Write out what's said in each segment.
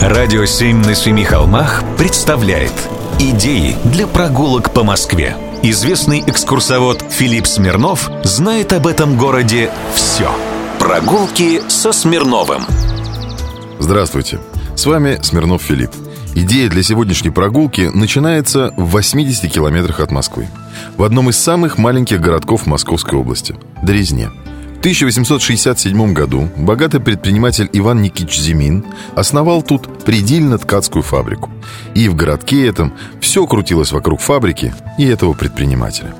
Радио «Семь на семи холмах» представляет Идеи для прогулок по Москве Известный экскурсовод Филипп Смирнов знает об этом городе все Прогулки со Смирновым. Здравствуйте, с вами Смирнов Филипп. Идея для сегодняшней прогулки начинается в 80 километрах от Москвы. В одном из самых маленьких городков Московской области – Дрезне – в 1867 году богатый предприниматель Иван Никитич Зимин основал тут предельно-ткацкую фабрику. И в городке этом все крутилось вокруг фабрики и этого предпринимателя.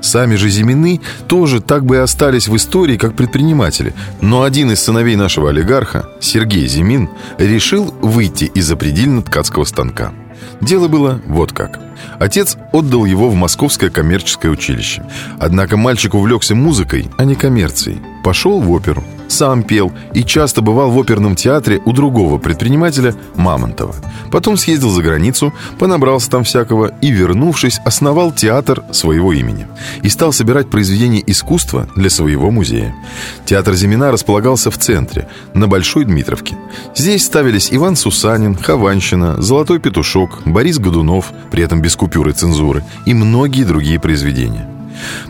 Сами же Зимины тоже так бы и остались в истории как предприниматели, но один из сыновей нашего олигарха, Сергей Зимин, решил выйти из-за предельно-ткацкого станка. Дело было вот как – Отец отдал его в Московское коммерческое училище. Однако мальчик увлекся музыкой, а не коммерцией. Пошел в оперу сам пел и часто бывал в оперном театре у другого предпринимателя Мамонтова. Потом съездил за границу, понабрался там всякого и, вернувшись, основал театр своего имени и стал собирать произведения искусства для своего музея. Театр Зимина располагался в центре, на Большой Дмитровке. Здесь ставились Иван Сусанин, Хованщина, Золотой Петушок, Борис Годунов, при этом без купюры цензуры, и многие другие произведения.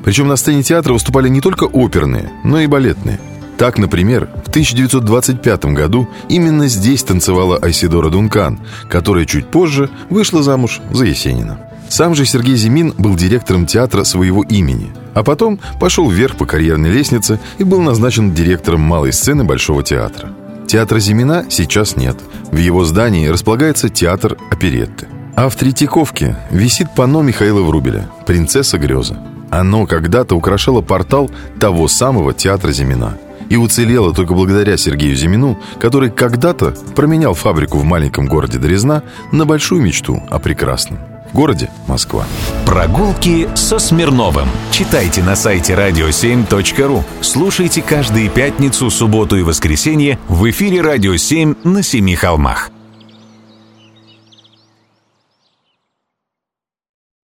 Причем на сцене театра выступали не только оперные, но и балетные – так, например, в 1925 году именно здесь танцевала Айсидора Дункан, которая чуть позже вышла замуж за Есенина. Сам же Сергей Зимин был директором театра своего имени, а потом пошел вверх по карьерной лестнице и был назначен директором малой сцены Большого театра. Театра Зимина сейчас нет. В его здании располагается театр оперетты. А в Третьяковке висит панно Михаила Врубеля «Принцесса греза». Оно когда-то украшало портал того самого театра Зимина – и уцелела только благодаря Сергею Зимину, который когда-то променял фабрику в маленьком городе Дрезна на большую мечту о прекрасном. Городе Москва. Прогулки со Смирновым. Читайте на сайте radio7.ru. Слушайте каждые пятницу, субботу и воскресенье в эфире «Радио 7» на Семи холмах.